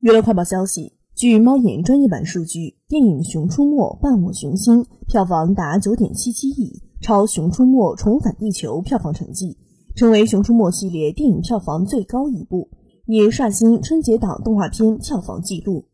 娱乐快报消息：据猫眼专业版数据，电影《熊出没·伴我熊心》票房达九点七七亿，超《熊出没·重返地球》票房成绩，成为《熊出没》系列电影票房最高一部，也刷新春节档动画片票房纪录。